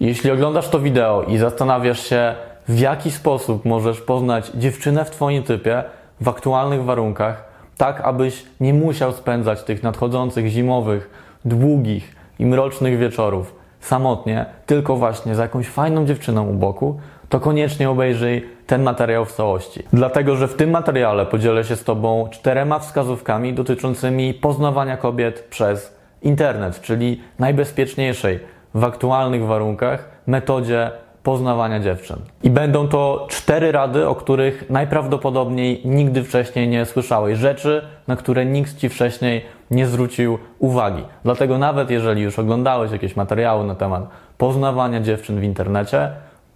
Jeśli oglądasz to wideo i zastanawiasz się, w jaki sposób możesz poznać dziewczynę w Twoim typie w aktualnych warunkach, tak abyś nie musiał spędzać tych nadchodzących zimowych, długich i mrocznych wieczorów samotnie, tylko właśnie z jakąś fajną dziewczyną u boku, to koniecznie obejrzyj ten materiał w całości. Dlatego, że w tym materiale podzielę się z Tobą czterema wskazówkami dotyczącymi poznawania kobiet przez internet, czyli najbezpieczniejszej w aktualnych warunkach metodzie poznawania dziewczyn. I będą to cztery rady, o których najprawdopodobniej nigdy wcześniej nie słyszałeś. Rzeczy, na które nikt ci wcześniej nie zwrócił uwagi. Dlatego nawet jeżeli już oglądałeś jakieś materiały na temat poznawania dziewczyn w internecie,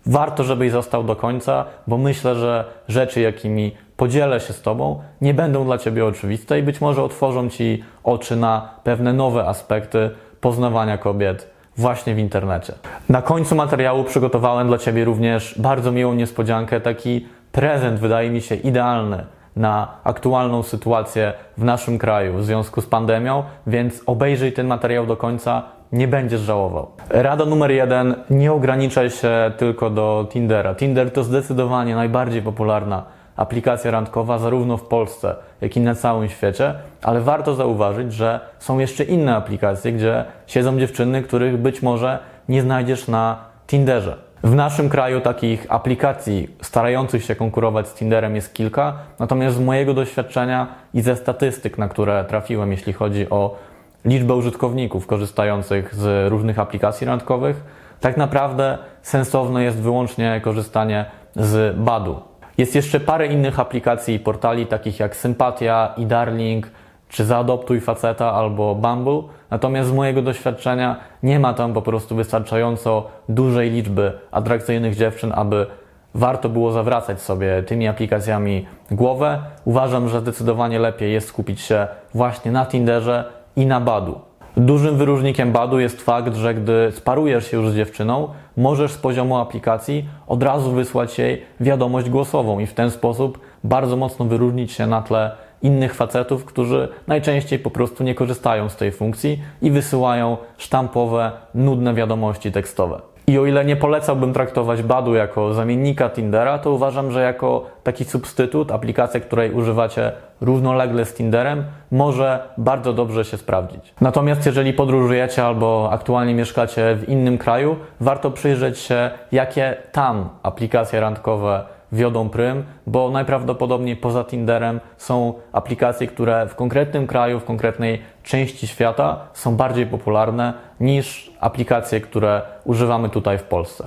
warto, żebyś został do końca, bo myślę, że rzeczy, jakimi podzielę się z Tobą, nie będą dla Ciebie oczywiste i być może otworzą Ci oczy na pewne nowe aspekty poznawania kobiet właśnie w internecie. Na końcu materiału przygotowałem dla Ciebie również bardzo miłą niespodziankę, taki prezent wydaje mi się idealny na aktualną sytuację w naszym kraju w związku z pandemią, więc obejrzyj ten materiał do końca, nie będziesz żałował. Rada numer jeden: nie ograniczaj się tylko do Tindera. Tinder to zdecydowanie najbardziej popularna aplikacja randkowa zarówno w Polsce, jak i na całym świecie, ale warto zauważyć, że są jeszcze inne aplikacje, gdzie siedzą dziewczyny, których być może nie znajdziesz na Tinderze. W naszym kraju takich aplikacji starających się konkurować z Tinderem jest kilka, natomiast z mojego doświadczenia i ze statystyk, na które trafiłem, jeśli chodzi o liczbę użytkowników korzystających z różnych aplikacji randkowych, tak naprawdę sensowne jest wyłącznie korzystanie z Badu. Jest jeszcze parę innych aplikacji i portali, takich jak Sympatia i Darling, czy Zaadoptuj Faceta albo Bumble. Natomiast z mojego doświadczenia nie ma tam po prostu wystarczająco dużej liczby atrakcyjnych dziewczyn, aby warto było zawracać sobie tymi aplikacjami głowę. Uważam, że zdecydowanie lepiej jest skupić się właśnie na Tinderze i na Badu. Dużym wyróżnikiem Badu jest fakt, że gdy sparujesz się już z dziewczyną, możesz z poziomu aplikacji od razu wysłać jej wiadomość głosową i w ten sposób bardzo mocno wyróżnić się na tle innych facetów, którzy najczęściej po prostu nie korzystają z tej funkcji i wysyłają sztampowe, nudne wiadomości tekstowe. I o ile nie polecałbym traktować Badu jako zamiennika Tindera, to uważam, że jako taki substytut, aplikacja, której używacie równolegle z Tinderem, może bardzo dobrze się sprawdzić. Natomiast jeżeli podróżujecie albo aktualnie mieszkacie w innym kraju, warto przyjrzeć się, jakie tam aplikacje randkowe wiodą prym, bo najprawdopodobniej poza Tinderem są aplikacje, które w konkretnym kraju, w konkretnej części świata są bardziej popularne niż aplikacje, które używamy tutaj w Polsce.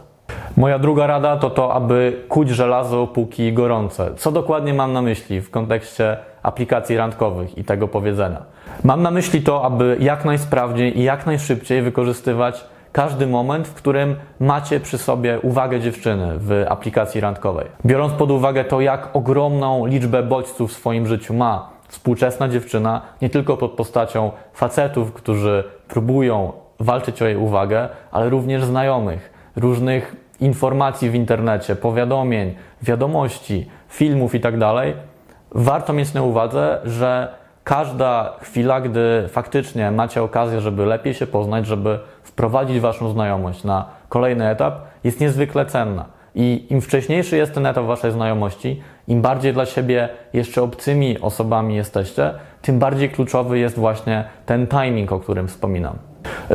Moja druga rada to to, aby kuć żelazo póki gorące. Co dokładnie mam na myśli w kontekście aplikacji randkowych i tego powiedzenia? Mam na myśli to, aby jak najsprawniej i jak najszybciej wykorzystywać każdy moment, w którym macie przy sobie uwagę dziewczyny w aplikacji randkowej. Biorąc pod uwagę to, jak ogromną liczbę bodźców w swoim życiu ma współczesna dziewczyna, nie tylko pod postacią facetów, którzy próbują walczyć o jej uwagę, ale również znajomych, różnych informacji w internecie, powiadomień, wiadomości, filmów itd., tak warto mieć na uwadze, że każda chwila, gdy faktycznie macie okazję, żeby lepiej się poznać, żeby wprowadzić Waszą znajomość na kolejny etap, jest niezwykle cenna. I im wcześniejszy jest ten etap Waszej znajomości, im bardziej dla siebie jeszcze obcymi osobami jesteście, tym bardziej kluczowy jest właśnie ten timing, o którym wspominam.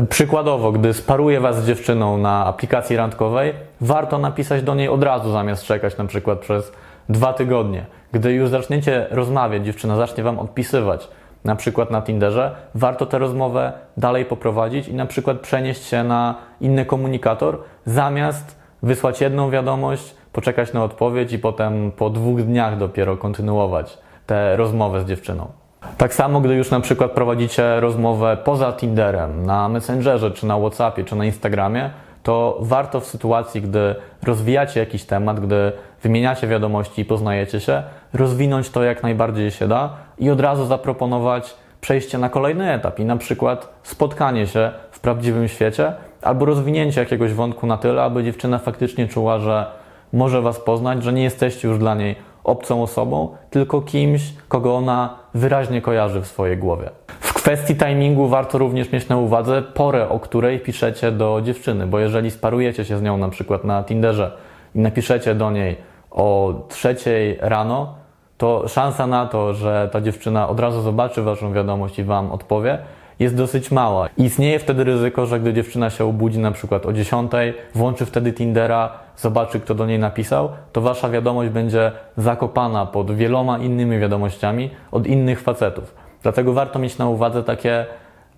Przykładowo, gdy sparuje Was z dziewczyną na aplikacji randkowej, warto napisać do niej od razu, zamiast czekać na przykład przez dwa tygodnie. Gdy już zaczniecie rozmawiać, dziewczyna zacznie Wam odpisywać, na przykład na Tinderze, warto tę rozmowę dalej poprowadzić i na przykład przenieść się na inny komunikator, zamiast wysłać jedną wiadomość, poczekać na odpowiedź i potem po dwóch dniach dopiero kontynuować tę rozmowę z dziewczyną. Tak samo, gdy już na przykład prowadzicie rozmowę poza Tinderem, na Messengerze, czy na WhatsAppie, czy na Instagramie, to warto w sytuacji, gdy rozwijacie jakiś temat, gdy wymieniacie wiadomości i poznajecie się, rozwinąć to jak najbardziej się da i od razu zaproponować przejście na kolejny etap i na przykład spotkanie się w prawdziwym świecie albo rozwinięcie jakiegoś wątku na tyle, aby dziewczyna faktycznie czuła, że może Was poznać, że nie jesteście już dla niej obcą osobą, tylko kimś, kogo ona wyraźnie kojarzy w swojej głowie. Kwestii timingu warto również mieć na uwadze porę, o której piszecie do dziewczyny, bo jeżeli sparujecie się z nią na przykład na Tinderze i napiszecie do niej o trzeciej rano, to szansa na to, że ta dziewczyna od razu zobaczy waszą wiadomość i wam odpowie, jest dosyć mała. Istnieje wtedy ryzyko, że gdy dziewczyna się obudzi na przykład o 10, włączy wtedy Tindera, zobaczy kto do niej napisał, to wasza wiadomość będzie zakopana pod wieloma innymi wiadomościami od innych facetów. Dlatego warto mieć na uwadze takie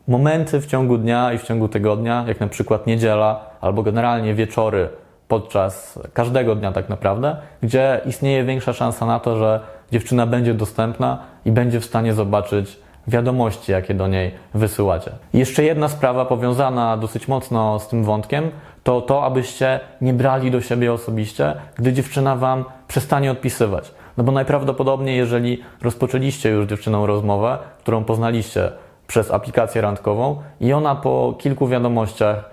momenty w ciągu dnia i w ciągu tygodnia, jak na przykład niedziela albo generalnie wieczory podczas każdego dnia tak naprawdę, gdzie istnieje większa szansa na to, że dziewczyna będzie dostępna i będzie w stanie zobaczyć wiadomości, jakie do niej wysyłacie. Jeszcze jedna sprawa powiązana dosyć mocno z tym wątkiem, to to, abyście nie brali do siebie osobiście, gdy dziewczyna wam przestanie odpisywać. No bo najprawdopodobniej, jeżeli rozpoczęliście już dziewczyną rozmowę, którą poznaliście przez aplikację randkową i ona po kilku wiadomościach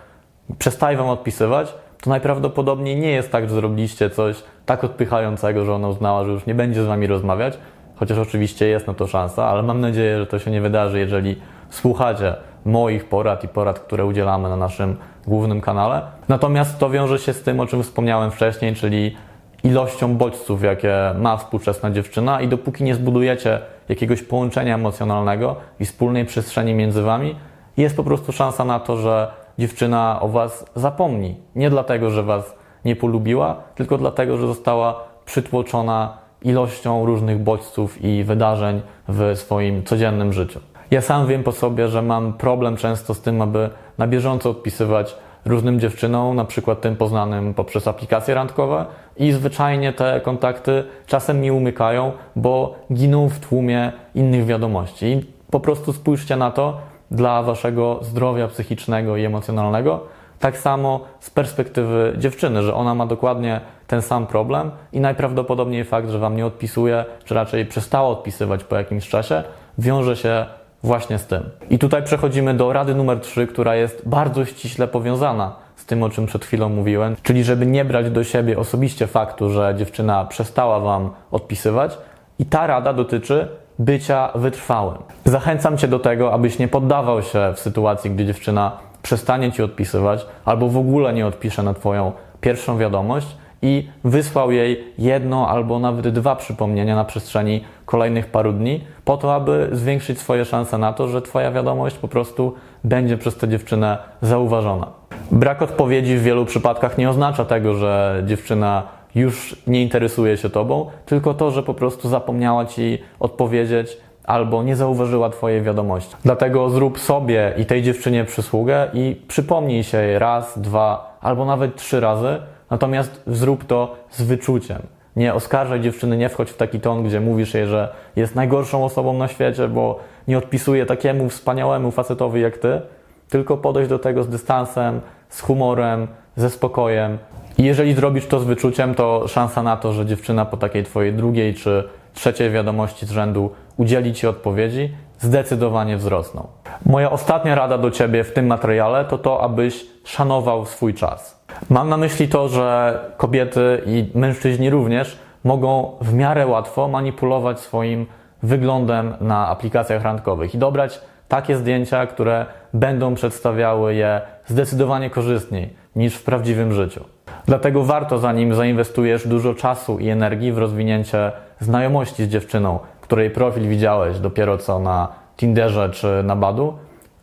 przestaje wam odpisywać, to najprawdopodobniej nie jest tak, że zrobiliście coś tak odpychającego, że ona uznała, że już nie będzie z wami rozmawiać, chociaż oczywiście jest na to szansa, ale mam nadzieję, że to się nie wydarzy, jeżeli słuchacie moich porad i porad, które udzielamy na naszym głównym kanale. Natomiast to wiąże się z tym, o czym wspomniałem wcześniej, czyli ilością bodźców, jakie ma współczesna dziewczyna i dopóki nie zbudujecie jakiegoś połączenia emocjonalnego i wspólnej przestrzeni między wami, jest po prostu szansa na to, że dziewczyna o was zapomni. Nie dlatego, że was nie polubiła, tylko dlatego, że została przytłoczona ilością różnych bodźców i wydarzeń w swoim codziennym życiu. Ja sam wiem po sobie, że mam problem często z tym, aby na bieżąco odpisywać różnym dziewczynom, na przykład tym poznanym poprzez aplikacje randkowe i zwyczajnie te kontakty czasem mi umykają, bo giną w tłumie innych wiadomości. I po prostu spójrzcie na to dla waszego zdrowia psychicznego i emocjonalnego, tak samo z perspektywy dziewczyny, że ona ma dokładnie ten sam problem i najprawdopodobniej fakt, że wam nie odpisuje, czy raczej przestała odpisywać po jakimś czasie, wiąże się właśnie z tym. I tutaj przechodzimy do rady numer 3, która jest bardzo ściśle powiązana z tym, o czym przed chwilą mówiłem, czyli żeby nie brać do siebie osobiście faktu, że dziewczyna przestała wam odpisywać. I ta rada dotyczy bycia wytrwałym. Zachęcam cię do tego, abyś nie poddawał się w sytuacji, gdy dziewczyna przestanie ci odpisywać albo w ogóle nie odpisze na twoją pierwszą wiadomość i wysłał jej jedno albo nawet dwa przypomnienia na przestrzeni kolejnych paru dni, po to, aby zwiększyć swoje szanse na to, że Twoja wiadomość po prostu będzie przez tę dziewczynę zauważona. Brak odpowiedzi w wielu przypadkach nie oznacza tego, że dziewczyna już nie interesuje się Tobą, tylko to, że po prostu zapomniała Ci odpowiedzieć albo nie zauważyła Twojej wiadomości. Dlatego zrób sobie i tej dziewczynie przysługę i przypomnij się jej raz, dwa albo nawet trzy razy, Natomiast zrób to z wyczuciem. Nie oskarżaj dziewczyny, nie wchodź w taki ton, gdzie mówisz jej, że jest najgorszą osobą na świecie, bo nie odpisuje takiemu wspaniałemu facetowi jak ty, tylko podejść do tego z dystansem, z humorem, ze spokojem. I jeżeli zrobisz to z wyczuciem, to szansa na to, że dziewczyna po takiej twojej drugiej czy trzeciej wiadomości z rzędu udzieli ci odpowiedzi, zdecydowanie wzrosną. Moja ostatnia rada do ciebie w tym materiale to to, abyś szanował swój czas. Mam na myśli to, że kobiety i mężczyźni również mogą w miarę łatwo manipulować swoim wyglądem na aplikacjach randkowych i dobrać takie zdjęcia, które będą przedstawiały je zdecydowanie korzystniej niż w prawdziwym życiu. Dlatego warto, zanim zainwestujesz dużo czasu i energii w rozwinięcie znajomości z dziewczyną, której profil widziałeś dopiero co na Tinderze czy na Badu,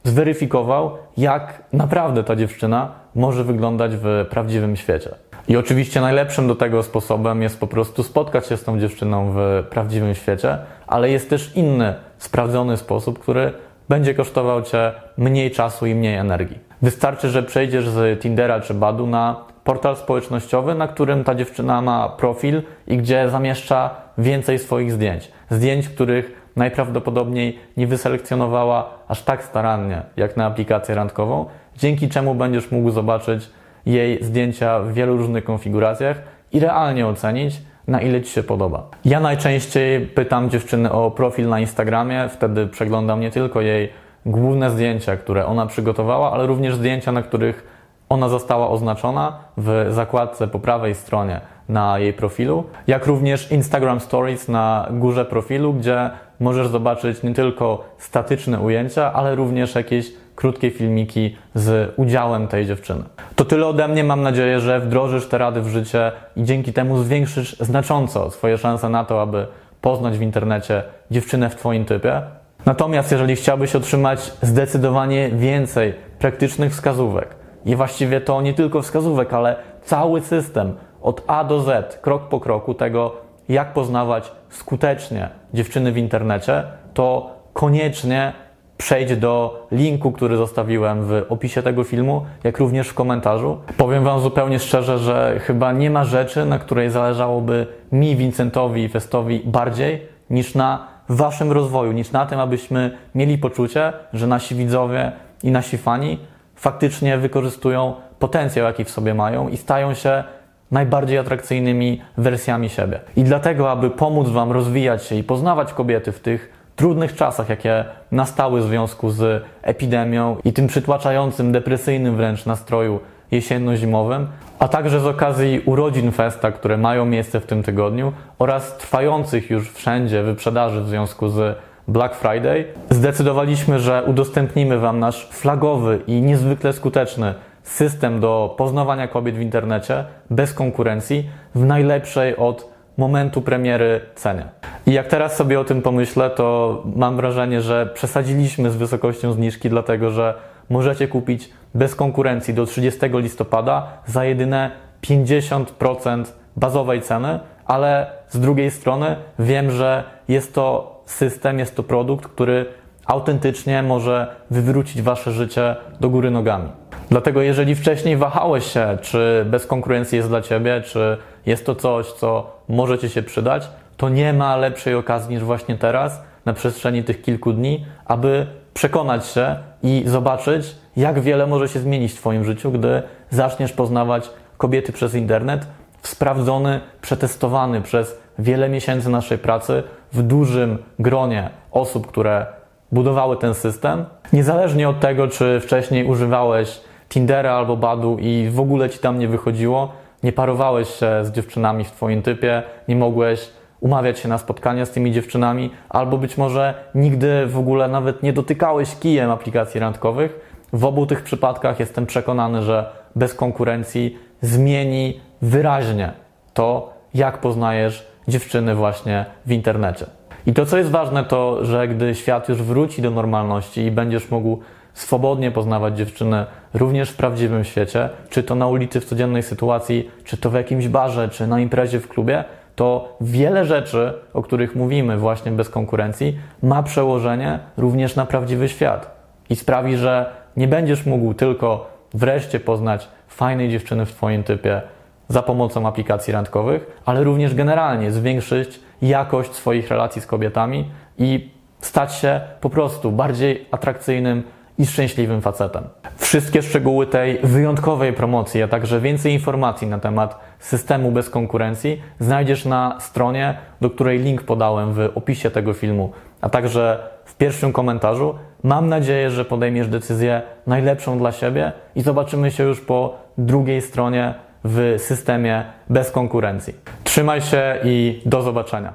zweryfikował, jak naprawdę ta dziewczyna może wyglądać w prawdziwym świecie. I oczywiście najlepszym do tego sposobem jest po prostu spotkać się z tą dziewczyną w prawdziwym świecie, ale jest też inny, sprawdzony sposób, który będzie kosztował Cię mniej czasu i mniej energii. Wystarczy, że przejdziesz z Tindera czy Badu na portal społecznościowy, na którym ta dziewczyna ma profil i gdzie zamieszcza więcej swoich zdjęć. Zdjęć, których najprawdopodobniej nie wyselekcjonowała aż tak starannie jak na aplikację randkową, dzięki czemu będziesz mógł zobaczyć jej zdjęcia w wielu różnych konfiguracjach i realnie ocenić, na ile Ci się podoba. Ja najczęściej pytam dziewczyny o profil na Instagramie, wtedy przeglądam nie tylko jej główne zdjęcia, które ona przygotowała, ale również zdjęcia, na których Ona została oznaczona w zakładce po prawej stronie na jej profilu, jak również Instagram Stories na górze profilu, gdzie możesz zobaczyć nie tylko statyczne ujęcia, ale również jakieś krótkie filmiki z udziałem tej dziewczyny. To tyle ode mnie. Mam nadzieję, że wdrożysz te rady w życie i dzięki temu zwiększysz znacząco swoje szanse na to, aby poznać w internecie dziewczynę w Twoim typie. Natomiast jeżeli chciałbyś otrzymać zdecydowanie więcej praktycznych wskazówek i właściwie to nie tylko wskazówek, ale cały system od A do Z, krok po kroku tego, jak poznawać skutecznie dziewczyny w internecie, to koniecznie przejdź do linku, który zostawiłem w opisie tego filmu, jak również w komentarzu. Powiem Wam zupełnie szczerze, że chyba nie ma rzeczy, na której zależałoby mi, Vincentowi i Festowi bardziej niż na Waszym rozwoju, niż na tym, abyśmy mieli poczucie, że nasi widzowie i nasi fani faktycznie wykorzystują potencjał, jaki w sobie mają i stają się najbardziej atrakcyjnymi wersjami siebie. I dlatego, aby pomóc Wam rozwijać się i poznawać kobiety w tych trudnych czasach, jakie nastały w związku z epidemią i tym przytłaczającym, depresyjnym wręcz nastroju jesienno-zimowym, a także z okazji urodzin Festa, które mają miejsce w tym tygodniu oraz trwających już wszędzie wyprzedaży w związku z Black Friday, zdecydowaliśmy, że udostępnimy Wam nasz flagowy i niezwykle skuteczny system do poznawania kobiet w internecie bez konkurencji w najlepszej od momentu premiery cenie. I jak teraz sobie o tym pomyślę, to mam wrażenie, że przesadziliśmy z wysokością zniżki, dlatego że możecie kupić bez konkurencji do 30 listopada za jedyne 50% bazowej ceny, ale z drugiej strony wiem, że jest to system, jest to produkt, który autentycznie może wywrócić wasze życie do góry nogami. Dlatego jeżeli wcześniej wahałeś się, czy bez konkurencji jest dla ciebie, czy jest to coś, co może ci się przydać, to nie ma lepszej okazji niż właśnie teraz, na przestrzeni tych kilku dni, aby przekonać się i zobaczyć, jak wiele może się zmienić w Twoim życiu, gdy zaczniesz poznawać kobiety przez internet w sprawdzony, przetestowany przez wiele miesięcy naszej pracy w dużym gronie osób, które budowały ten system. Niezależnie od tego, czy wcześniej używałeś Tindera albo Badu i w ogóle ci tam nie wychodziło, nie parowałeś się z dziewczynami w Twoim typie, nie mogłeś umawiać się na spotkania z tymi dziewczynami, albo być może nigdy w ogóle nawet nie dotykałeś kijem aplikacji randkowych. W obu tych przypadkach jestem przekonany, że bez konkurencji zmieni wyraźnie to, jak poznajesz dziewczyny właśnie w internecie. I to, co jest ważne, to, że gdy świat już wróci do normalności i będziesz mógł swobodnie poznawać dziewczyny również w prawdziwym świecie, czy to na ulicy w codziennej sytuacji, czy to w jakimś barze, czy na imprezie w klubie, to wiele rzeczy, o których mówimy właśnie bez konkurencji, ma przełożenie również na prawdziwy świat i sprawi, że nie będziesz mógł tylko wreszcie poznać fajnej dziewczyny w Twoim typie za pomocą aplikacji randkowych, ale również generalnie zwiększyć jakość swoich relacji z kobietami i stać się po prostu bardziej atrakcyjnym i szczęśliwym facetem. Wszystkie szczegóły tej wyjątkowej promocji, a także więcej informacji na temat systemu bez konkurencji znajdziesz na stronie, do której link podałem w opisie tego filmu, a także w pierwszym komentarzu. Mam nadzieję, że podejmiesz decyzję najlepszą dla siebie i zobaczymy się już po drugiej stronie w systemie bez konkurencji. Trzymaj się i do zobaczenia.